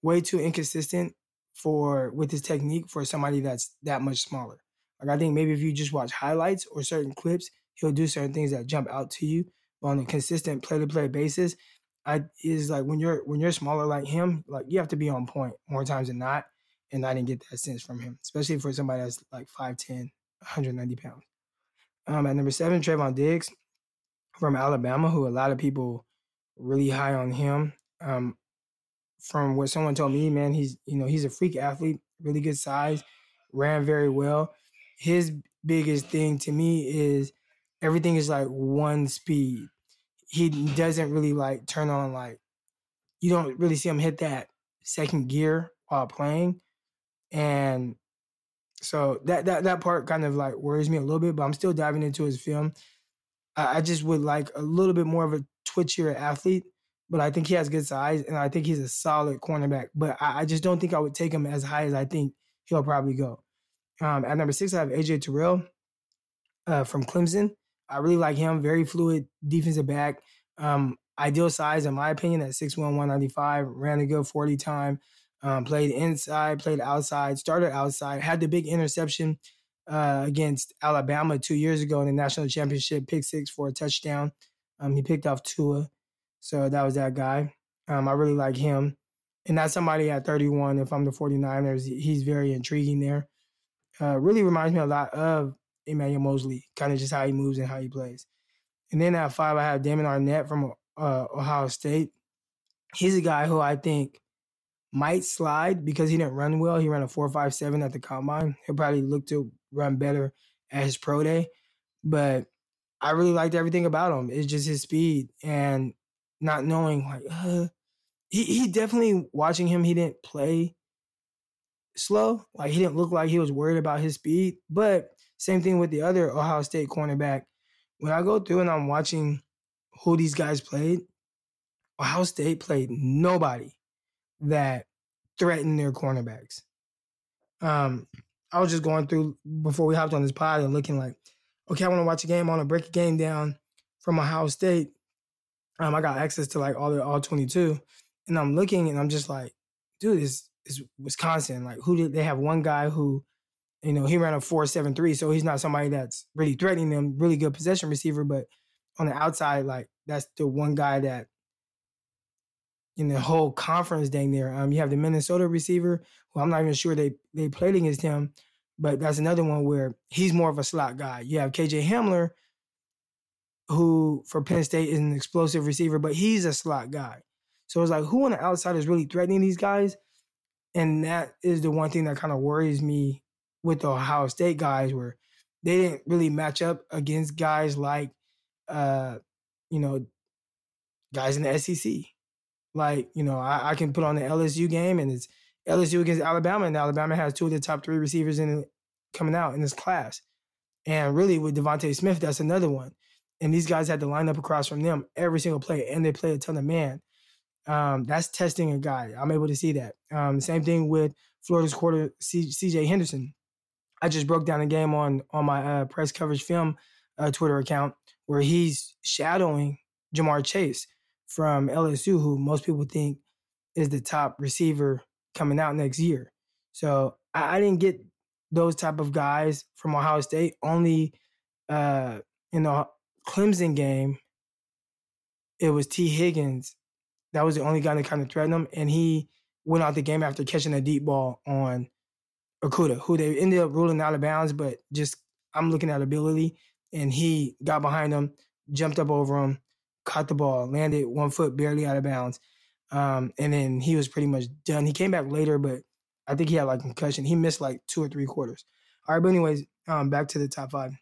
way too inconsistent for with his technique for somebody that's that much smaller. Like I think maybe if you just watch highlights or certain clips, he'll do certain things that jump out to you But on a consistent play to play basis, I is like when you're when you're smaller like him, like you have to be on point more times than not. And I didn't get that sense from him, especially for somebody that's like 5'10, 190 pounds. Um, at number seven, Trevon Diggs from Alabama, who a lot of people really high on him. Um, from what someone told me, man, he's you know he's a freak athlete, really good size, ran very well. His biggest thing to me is everything is like one speed. He doesn't really like turn on like you don't really see him hit that second gear while playing. And so that that that part kind of like worries me a little bit, but I'm still diving into his film. I, I just would like a little bit more of a twitchier athlete, but I think he has good size and I think he's a solid cornerback. But I, I just don't think I would take him as high as I think he'll probably go. Um, at number six, I have AJ Terrell uh, from Clemson. I really like him. Very fluid defensive back. Um, ideal size, in my opinion, at 6'1, 195. Ran a good 40 time. Um, played inside, played outside, started outside. Had the big interception uh, against Alabama two years ago in the national championship, pick six for a touchdown. Um, he picked off Tua. So that was that guy. Um, I really like him. And that's somebody at 31. If I'm the 49ers, he's very intriguing there. Uh, really reminds me a lot of Emmanuel Moseley, kind of just how he moves and how he plays. And then at five, I have Damon Arnette from uh, Ohio State. He's a guy who I think might slide because he didn't run well. He ran a four five seven at the combine. He'll probably look to run better at his pro day. But I really liked everything about him. It's just his speed and not knowing like uh, he he definitely watching him. He didn't play slow. Like he didn't look like he was worried about his speed. But same thing with the other Ohio State cornerback. When I go through and I'm watching who these guys played, Ohio State played nobody that threaten their cornerbacks. Um, I was just going through before we hopped on this pod and looking like, okay, I want to watch a game. I want to break a game down from Ohio State. Um, I got access to like all the all 22. And I'm looking and I'm just like, dude, this is Wisconsin. Like, who did they have one guy who you know, he ran a four seven three, so he's not somebody that's really threatening them. Really good possession receiver, but on the outside, like that's the one guy that in the whole conference dang there. Um, you have the Minnesota receiver, who I'm not even sure they they played against him, but that's another one where he's more of a slot guy. You have KJ Hamler, who for Penn State is an explosive receiver, but he's a slot guy. So it's like who on the outside is really threatening these guys? And that is the one thing that kind of worries me with the Ohio State guys where they didn't really match up against guys like, uh, you know, guys in the SEC. Like, you know, I, I can put on the LSU game and it's LSU against Alabama, and Alabama has two of the top three receivers in coming out in this class. And really, with DeVonta Smith, that's another one. And these guys had to line up across from them every single play, and they play a ton of man. Um, that's testing a guy. I'm able to see that. Um, same thing with Florida's quarter CJ Henderson. I just broke down a game on on my uh, press coverage film uh, Twitter account where he's shadowing Ja'Marr Chase from LSU, who most people think is the top receiver coming out next year. So I, I didn't get those type of guys from Ohio State. Only uh, in the Clemson game, it was Tee Higgins. That was the only guy that kind of threatened him, and he went out the game after catching a deep ball on Okudah, who they ended up ruling out of bounds, but just I'm looking at ability, and he got behind him, jumped up over him, caught the ball, landed one foot barely out of bounds, um, and then he was pretty much done. He came back later, but I think he had like concussion. He missed like two or three quarters. All right, but anyways, um, back to the top five.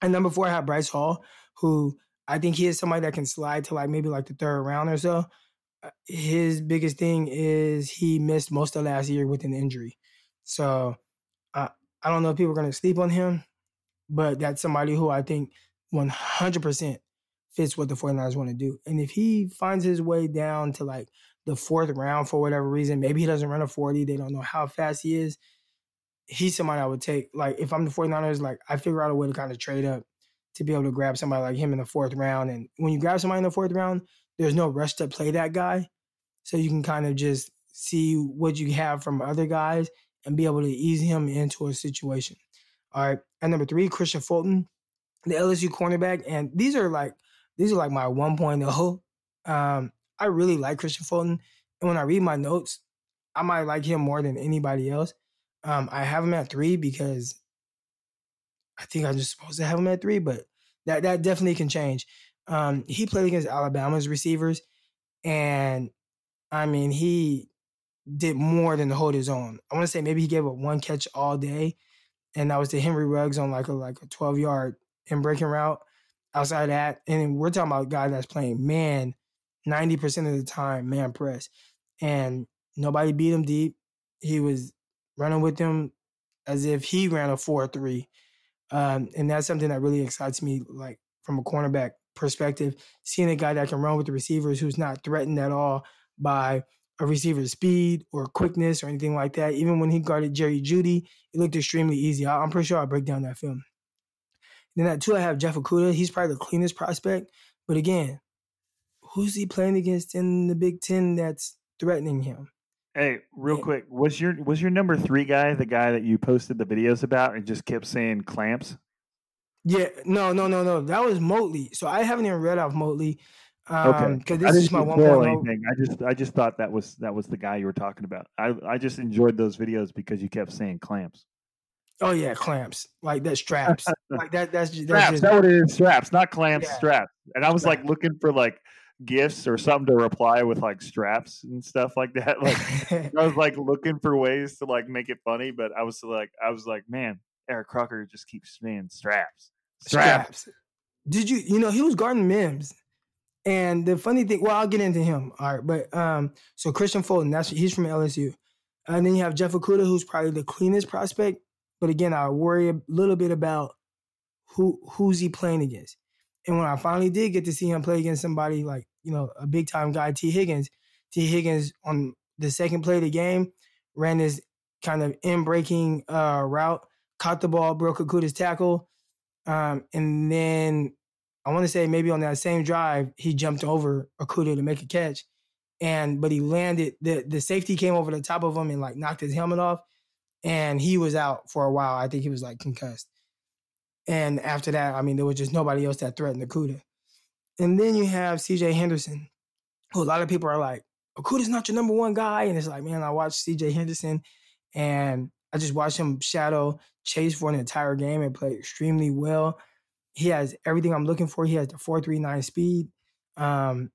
And number four, I have Bryce Hall, who I think he is somebody that can slide to like maybe like the third round or so. Uh, his biggest thing is he missed most of last year with an injury. So uh, I don't know if people are going to sleep on him, but that's somebody who I think 100% fits what the 49ers want to do. And if he finds his way down to like the fourth round for whatever reason, maybe he doesn't run a 40, they don't know how fast he is. He's somebody I would take. Like if I'm the 49ers, like I figure out a way to kind of trade up to be able to grab somebody like him in the fourth round. And when you grab somebody in the fourth round, there's no rush to play that guy. So you can kind of just see what you have from other guys and be able to ease him into a situation. All right. And number three, Kristian Fulton, the LSU cornerback. And these are like these are like my 1.0. Um, I really like Kristian Fulton. And when I read my notes, I might like him more than anybody else. Um, I have him at three because I think I'm just supposed to have him at three, but that that definitely can change. Um, he played against Alabama's receivers, and I mean he did more than hold his own. I want to say maybe he gave up one catch all day, and that was to Henry Ruggs on like a like a 12 yard in breaking route. Outside of that, and we're talking about a guy that's playing man 90% of the time, man press. And nobody beat him deep. He was running with them as if he ran a 4 3. Um, and that's something that really excites me, like from a cornerback perspective, seeing a guy that can run with the receivers who's not threatened at all by a receiver's speed or quickness or anything like that. Even when he guarded Jerry Jeudy, it looked extremely easy. I'm pretty sure I'll break down that film. Then at two, I have Jeff Okudah. He's probably the cleanest prospect. But again, who's he playing against in the Big Ten that's threatening him? Hey, real quick, was your was your number three guy the guy that you posted the videos about and just kept saying clamps? Yeah, no, no, no, no. That was Motley. So I haven't even read off Motley. Um, okay, because this is my one point. Anything. I just I just thought that was that was the guy you were talking about. I I just enjoyed those videos because you kept saying clamps. Oh yeah, clamps like that straps like that. That's, that's straps. Just, that what it is. Straps, not clamps. Yeah. Straps. And I was like looking for like gifts or something to reply with like straps and stuff like that. Like I was like looking for ways to like make it funny, but I was like I was like, man, Eric Crocker just keeps saying straps. Straps. straps. Did you you know he was guarding Mims. And the funny thing, well, I'll get into him. All right, but um, so Kristian Fulton, that's he's from LSU, and then you have Jeff Okudah, who's probably the cleanest prospect. But again, I worry a little bit about who who's he playing against. And when I finally did get to see him play against somebody like, you know, a big time guy, Tee Higgins, Tee Higgins on the second play of the game ran this kind of in breaking uh, route, caught the ball, broke Okudah's tackle. Um, and then I want to say maybe on that same drive, he jumped over Okudah to make a catch. And but he landed the the safety came over the top of him and like knocked his helmet off. And he was out for a while. I think he was like concussed. And after that, I mean, there was just nobody else that threatened Okudah. And then you have CJ Henderson, who a lot of people are like, Okudah's not your number one guy. And it's like, man, I watched CJ Henderson and I just watched him shadow chase for an entire game and play extremely well. He has everything I'm looking for. He has the 439 speed. Um,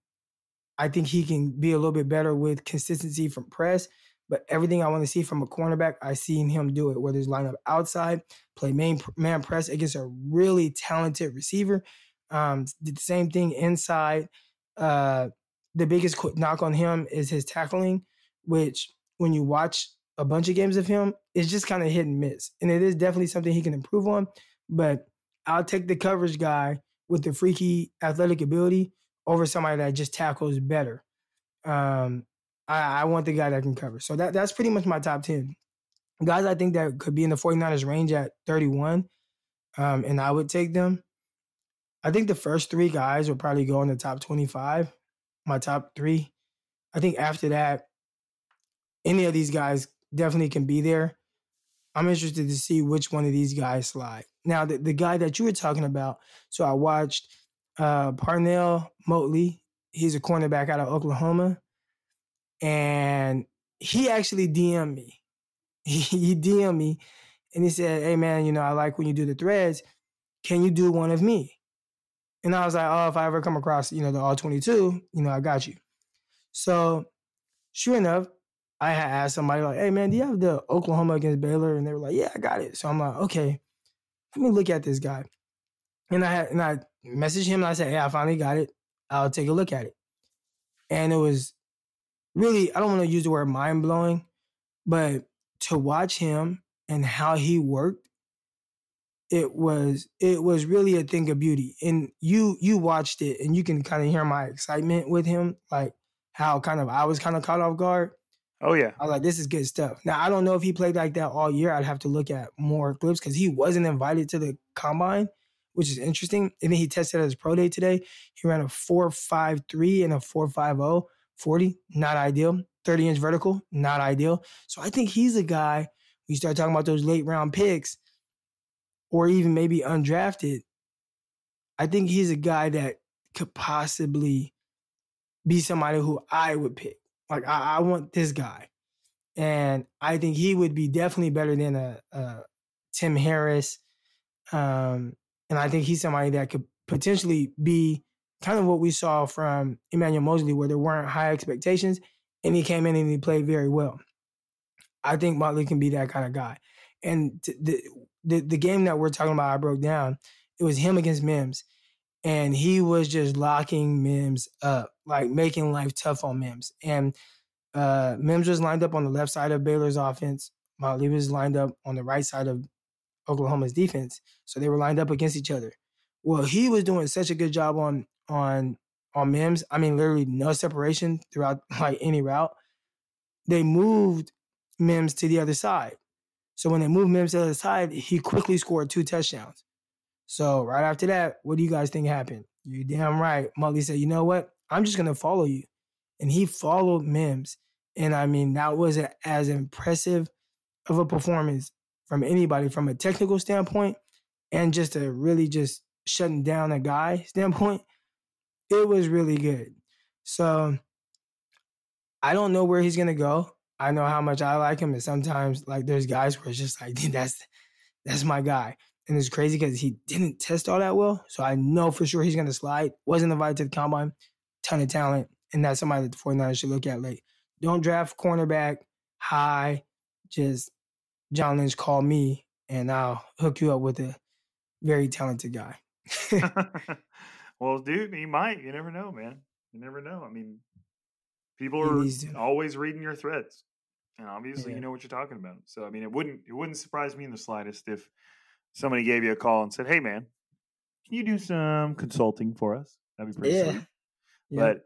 I think he can be a little bit better with consistency from press. But everything I want to see from a cornerback, I seen him do it. Whether it's line up outside, play main man press against a really talented receiver. Um, did the same thing inside. Uh, the biggest knock on him is his tackling, which when you watch a bunch of games of him, it's just kind of hit and miss. And it is definitely something he can improve on. But I'll take the coverage guy with the freaky athletic ability over somebody that just tackles better. Um, I, I want the guy that can cover. So that that's pretty much my top 10. Guys I think that could be in the 49ers range at 31. Um, and I would take them. I think the first three guys will probably go in the top 25, my top three. I think after that, any of these guys definitely can be there. I'm interested to see which one of these guys slide. Now, the, the guy that you were talking about, so I watched uh, Parnell Motley. He's a cornerback out of Oklahoma and he actually DM'd me. he, he DM me and he said, Hey man, you know, I like when you do the threads. Can you do one of me? And I was like, Oh, if I ever come across, you know, the all 22, you know, I got you. So sure enough, I had asked somebody like, Hey man, do you have the Oklahoma against Baylor? And they were like, Yeah, I got it. So I'm like, okay, let me look at this guy. And I had, and I messaged him and I said, Hey, I finally got it. I'll take a look at it. And it was really, I don't want to use the word mind blowing, but to watch him and how he worked, it was it was really a thing of beauty. And you you watched it and you can kind of hear my excitement with him, like how kind of I was kind of caught off guard. Oh yeah. I was like, this is good stuff. Now I don't know if he played like that all year. I'd have to look at more clips because he wasn't invited to the combine, which is interesting. And then he tested at his pro day today. He ran a 4.53 and a 4.50, 40, not ideal. 30 inch vertical, not ideal. So I think he's a guy, we start talking about those late round picks or even maybe undrafted. I think he's a guy that could possibly be somebody who I would pick. Like I, I want this guy. And I think he would be definitely better than a, a Tim Harris. Um, and I think he's somebody that could potentially be kind of what we saw from Emmanuel Moseley, where there weren't high expectations and he came in and he played very well. I think Motley can be that kind of guy. And the the the game that we're talking about, I broke down. It was him against Mims, and he was just locking Mims up, like making life tough on Mims. And uh, Mims was lined up on the left side of Baylor's offense. Motley was lined up on the right side of Oklahoma's defense. So they were lined up against each other. Well, he was doing such a good job on on on Mims. I mean, literally no separation throughout like any route. They moved Mims to the other side. So when they moved Mims to the other side, he quickly scored two touchdowns. So right after that, what do you guys think happened? You're damn right. Motley said, you know what? I'm just gonna follow you. And he followed Mims. And I mean, that was as impressive of a performance from anybody from a technical standpoint and just a really just shutting down a guy standpoint it was really good. So I don't know where he's gonna go. I know how much I like him, and sometimes like there's guys where it's just like that's that's my guy. And it's crazy because he didn't test all that well. So I know for sure he's gonna slide. Wasn't invited to the combine, ton of talent, and that's somebody that the 49ers should look at late. Don't draft cornerback high. Just John Lynch call me and I'll hook you up with a very talented guy. Well, dude, he might. You never know, man. You never know. I mean, people are always reading your threads, and obviously, yeah. you know what you're talking about. So, I mean, it wouldn't it wouldn't surprise me in the slightest if somebody gave you a call and said, "Hey, man, can you do some consulting for us?" That'd be pretty yeah. sweet. Yeah. But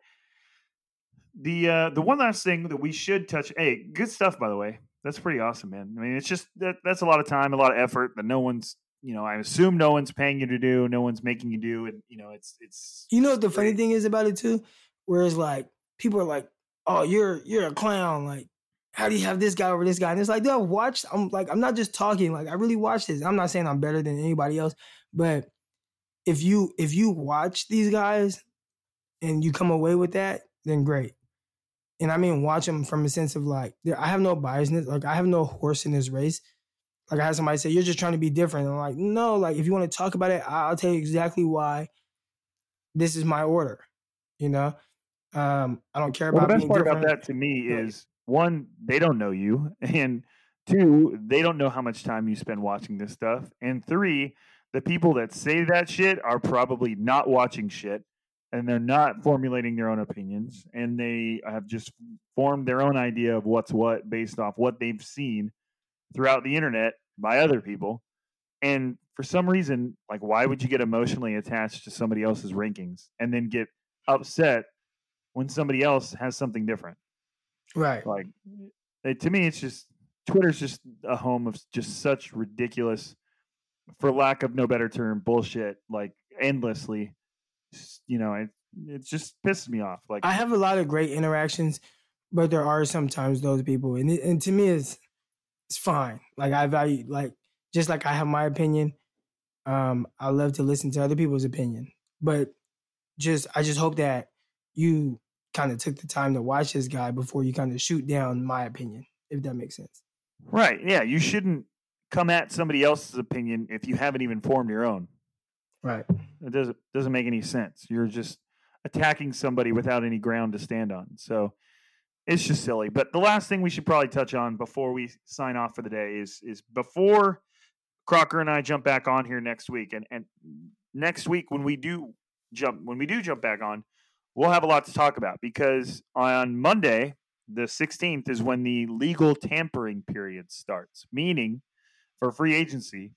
the uh, the one last thing that we should touch. Hey, good stuff, by the way. That's pretty awesome, man. I mean, it's just that that's a lot of time, a lot of effort that no one's you know, I assume no one's paying you to do, no one's making you do, and you know, it's it's. You know what the funny thing is about it too, whereas like people are like, "Oh, you're you're a clown," like. How do you have this guy over this guy? And it's like, dude, I watched. I'm like, I'm not just talking. Like, I really watched this. I'm not saying I'm better than anybody else, but if you if you watch these guys and you come away with that, then great. And I mean, watch them from a sense of like, I have no biasness. Like, I have no horse in this race. Like I had somebody say, "You're just trying to be different." I'm like, "No, like if you want to talk about it, I'll tell you exactly why. This is my order." You know, um, I don't care about. The best part different. about that to me is one, they don't know you, and two, they don't know how much time you spend watching this stuff, and three, the people that say that shit are probably not watching shit, and they're not formulating their own opinions, and they have just formed their own idea of what's what based off what they've seen throughout the internet by other people. And for some reason, like, why would you get emotionally attached to somebody else's rankings and then get upset when somebody else has something different? Right. Like, it, to me, it's just Twitter's just a home of just such ridiculous, for lack of no better term, bullshit. Like endlessly, you know, it it just pisses me off. Like I have a lot of great interactions, but there are sometimes those people, and it, and to me, it's it's fine. Like I value like just like I have my opinion. Um, I love to listen to other people's opinion, but just I just hope that you kind of took the time to watch this guy before you kind of shoot down my opinion, if that makes sense. Right. Yeah. You shouldn't come at somebody else's opinion if you haven't even formed your own. Right. It doesn't doesn't make any sense. You're just attacking somebody without any ground to stand on. So it's just silly. But the last thing we should probably touch on before we sign off for the day is is before Crocker and I jump back on here next week, and and next week when we do jump when we do jump back on, we'll have a lot to talk about because on Monday the 16th is when the legal tampering period starts, meaning for free agency.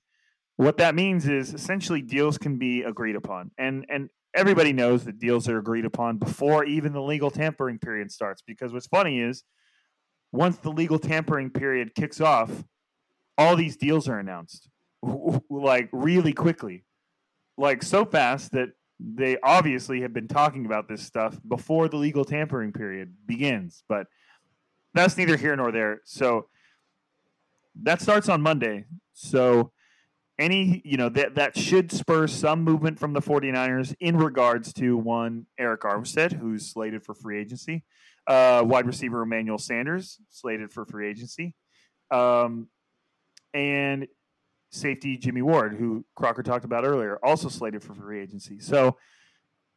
What that means is essentially deals can be agreed upon, and and everybody knows that deals are agreed upon before even the legal tampering period starts. Because what's funny is once the legal tampering period kicks off, all these deals are announced like really quickly, like so fast that they obviously have been talking about this stuff before the legal tampering period begins. But that's neither here nor there. So that starts on Monday. So any, you know, that that should spur some movement from the 49ers in regards to one Arik Armstead, who's slated for free agency, uh, wide receiver Emmanuel Sanders, slated for free agency, um, and safety Jimmy Ward, who Crocker talked about earlier, also slated for free agency. So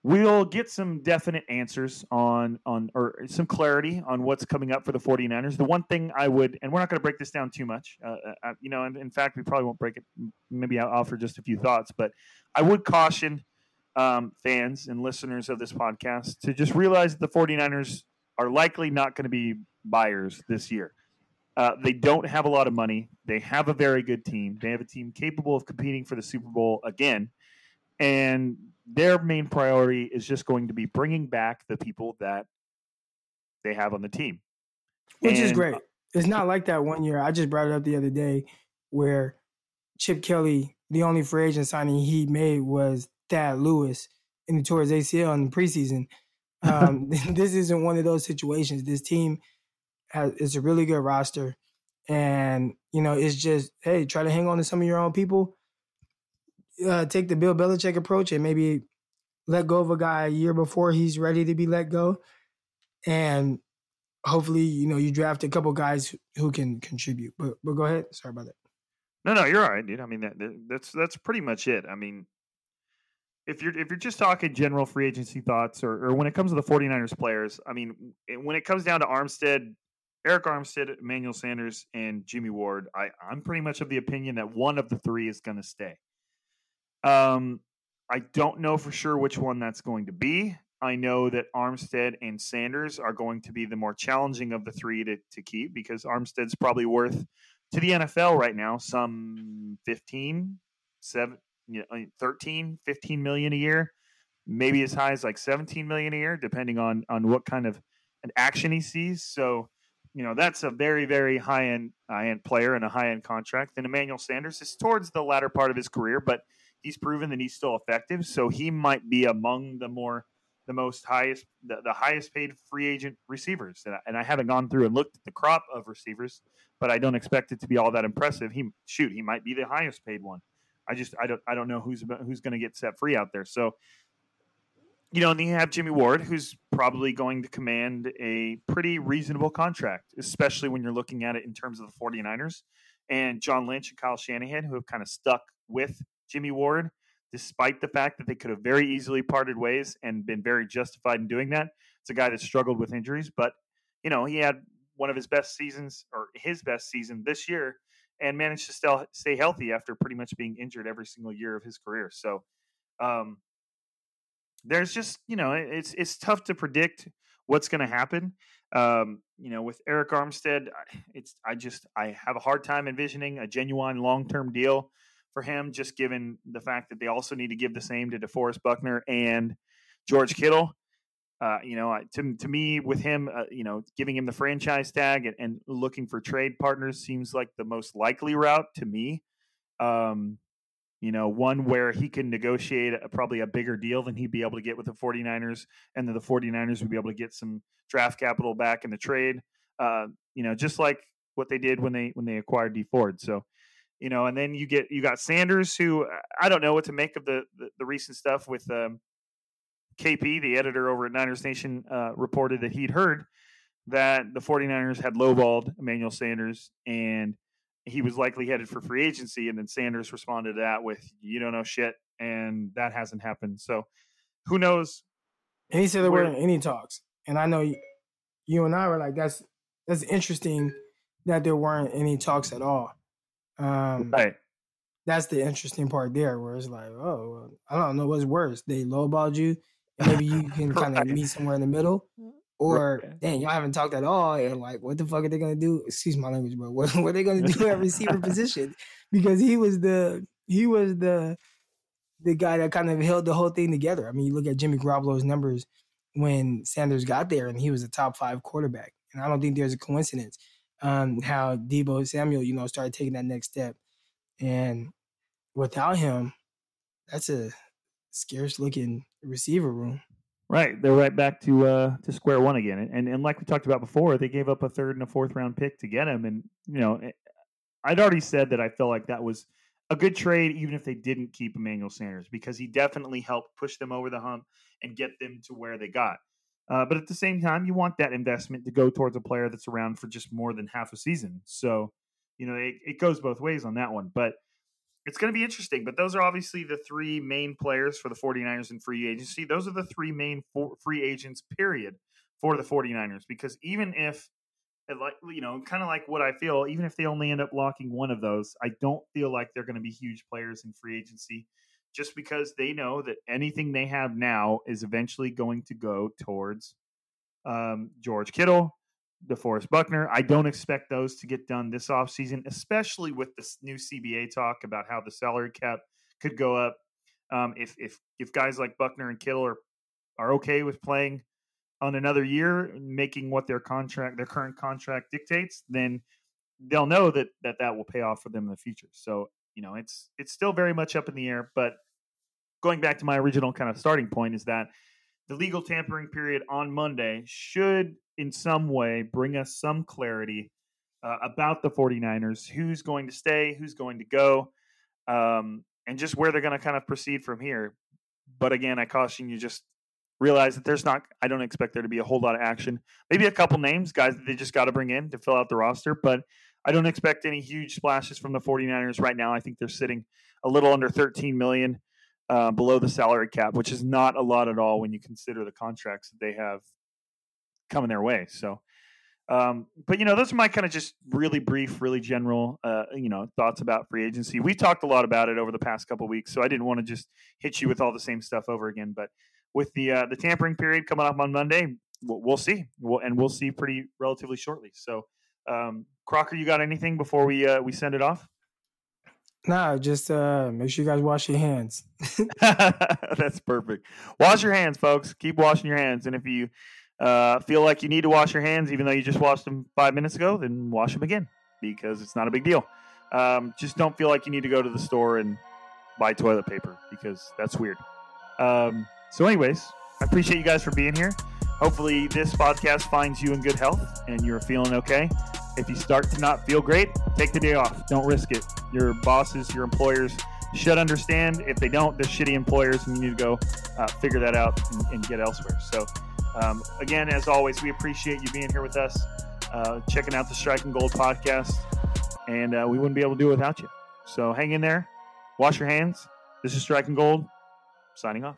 we'll get some definite answers on on or some clarity on what's coming up for the 49ers. The one thing i would and we're not going to break this down too much uh, uh, you know in, in, fact we probably won't break it maybe i'll offer just a few thoughts but i would caution um, fans and listeners of this podcast to just realize that the 49ers are likely not going to be buyers this year. Uh, they don't have a lot of money. They have a very good team. They have a team capable of competing for the super bowl again. And their main priority is just going to be bringing back the people that they have on the team, which and, is great. It's not like that one year. I just brought it up the other day where Chip Kelly, the only free agent signing he made was Thad Lewis in the towards ACL in the preseason. Um, this isn't one of those situations. This team has it's a really good roster, and you know it's just hey, try to hang on to some of your own people uh, take the Bill Belichick approach and maybe let go of a guy a year before he's ready to be let go, and hopefully, you know, you draft a couple guys who can contribute. But but go ahead. Sorry about that. No, no, you're all right, dude. I mean, that, that's that's pretty much it. I mean, if you're if you're just talking general free agency thoughts, or, or when it comes to the 49ers players, I mean, when it comes down to Armstead, Arik Armstead, Emmanuel Sanders, and Jimmy Ward, I, I'm pretty much of the opinion that one of the three is going to stay. Um, I don't know for sure which one that's going to be. I know that Armstead and Sanders are going to be the more challenging of the three to, to keep because Armstead's probably worth to the NFL right now some 15, 7, you know, 13, 15 million a year, maybe as high as like 17 million a year, depending on on what kind of an action he sees. So, you know, that's a very, very high end high end player and a high end contract. And Emmanuel Sanders is towards the latter part of his career, but he's proven that he's still effective. So he might be among the more the most highest the, the highest paid free agent receivers. And I, and I haven't gone through and looked at the crop of receivers, but I don't expect it to be all that impressive. He shoot, he might be the highest paid one. I just I don't I don't know who's who's going to get set free out there. So you know, and then you have Jimmy Ward, who's probably going to command a pretty reasonable contract, especially when you're looking at it in terms of the 49ers. And John Lynch and Kyle Shanahan, who have kind of stuck with Jimmy Ward, despite the fact that they could have very easily parted ways and been very justified in doing that. It's a guy that struggled with injuries, but you know he had one of his best seasons or his best season this year and managed to still stay healthy after pretty much being injured every single year of his career. So um, there's just you know it's it's tough to predict what's going to happen. Um, you know, with Arik Armstead, it's I just I have a hard time envisioning a genuine long term deal for him, just given the fact that they also need to give the same to DeForest Buckner and George Kittle. Uh, you know, to to me, with him, uh, you know, giving him the franchise tag and, and, looking for trade partners seems like the most likely route to me. Um, you know, one where he can negotiate a, probably a bigger deal than he'd be able to get with the 49ers, and then the 49ers would be able to get some draft capital back in the trade. Uh, you know, just like what they did when they when they acquired Dee Ford. So you know, and then you get you got Sanders, who I don't know what to make of the the, the recent stuff with um, KP, the editor over at Niners Nation, uh, reported that he'd heard that the 49ers had lowballed Emmanuel Sanders and he was likely headed for free agency. And then Sanders responded to that with, you don't know shit. And that hasn't happened. So who knows? And he said there weren't any talks. And I know you, you and I were like, that's that's interesting that there weren't any talks at all. Um, Right. That's the interesting part there, where it's like, oh, well, I don't know what's worse. They lowballed you, and maybe you can kind of Right. meet somewhere in the middle, or Right. dang, y'all haven't talked at all, and like, what the fuck are they gonna do? Excuse my language, bro. What, what are they gonna do at receiver position? Because he was the he was the the guy that kind of held the whole thing together. I mean, you look at Jimmy Garoppolo's numbers when Sanders got there, and he was a top five quarterback. And I don't think there's a coincidence um, how Deebo Samuel, you know, started taking that next step. And without him, that's a scarce looking receiver room. Right. They're right back to uh to square one again. And and like we talked about before, they gave up a third and a fourth round pick to get him. And you know, eh, I'd already said that I felt like that was a good trade, even if they didn't keep Emmanuel Sanders, because he definitely helped push them over the hump and get them to where they got. Uh, but at the same time, you want that investment to go towards a player that's around for just more than half a season. So, you know, it, it goes both ways on that one. But it's going to be interesting. But those are obviously the three main players for the 49ers in free agency. Those are the three main for, free agents, period, for the 49ers. Because even if, like you know, kind of like what I feel, even if they only end up locking one of those, I don't feel like they're going to be huge players in free agency. Just because they know that anything they have now is eventually going to go towards um, George Kittle, DeForest Buckner. I don't expect those to get done this offseason, especially with this new CBA talk about how the salary cap could go up. Um, if if if guys like Buckner and Kittle are are okay with playing on another year, making what their contract, their current contract dictates, then they'll know that that that will pay off for them in the future. So you know, it's it's still very much up in the air. But going back to my original kind of starting point is that the legal tampering period on Monday should, in some way, bring us some clarity uh, about the 49ers, who's going to stay, who's going to go, um, and just where they're going to kind of proceed from here. But again, I caution you just realize that there's not, I don't expect there to be a whole lot of action. Maybe a couple names, guys that they just got to bring in to fill out the roster, but I don't expect any huge splashes from the 49ers right now. I think they're sitting a little under 13 million uh, below the salary cap, which is not a lot at all when you consider the contracts that they have coming their way. So, um, but you know, those are my kind of just really brief, really general, uh, you know, thoughts about free agency. We talked a lot about it over the past couple weeks, so I didn't want to just hit you with all the same stuff over again. But with the uh, the tampering period coming up on Monday, we'll, we'll see, we'll, and we'll see pretty relatively shortly. So, um, Crocker, you got anything before we uh, we send it off? Nah, just uh, make sure you guys wash your hands. That's perfect. Wash your hands, folks. Keep washing your hands. And if you uh, feel like you need to wash your hands, even though you just washed them five minutes ago, then wash them again because it's not a big deal. Um, just don't feel like you need to go to the store and buy toilet paper because that's weird. Um, so, anyways, I appreciate you guys for being here. Hopefully, this podcast finds you in good health and you're feeling okay. If you start to not feel great, take the day off. Don't risk it. Your bosses, your employers should understand. If they don't, they're shitty employers, and you need to go uh, figure that out and, and get elsewhere. So, um, again, as always, we appreciate you being here with us, uh, checking out the Striking Gold podcast, and uh, we wouldn't be able to do it without you. So, hang in there, wash your hands. This is Striking Gold, signing off.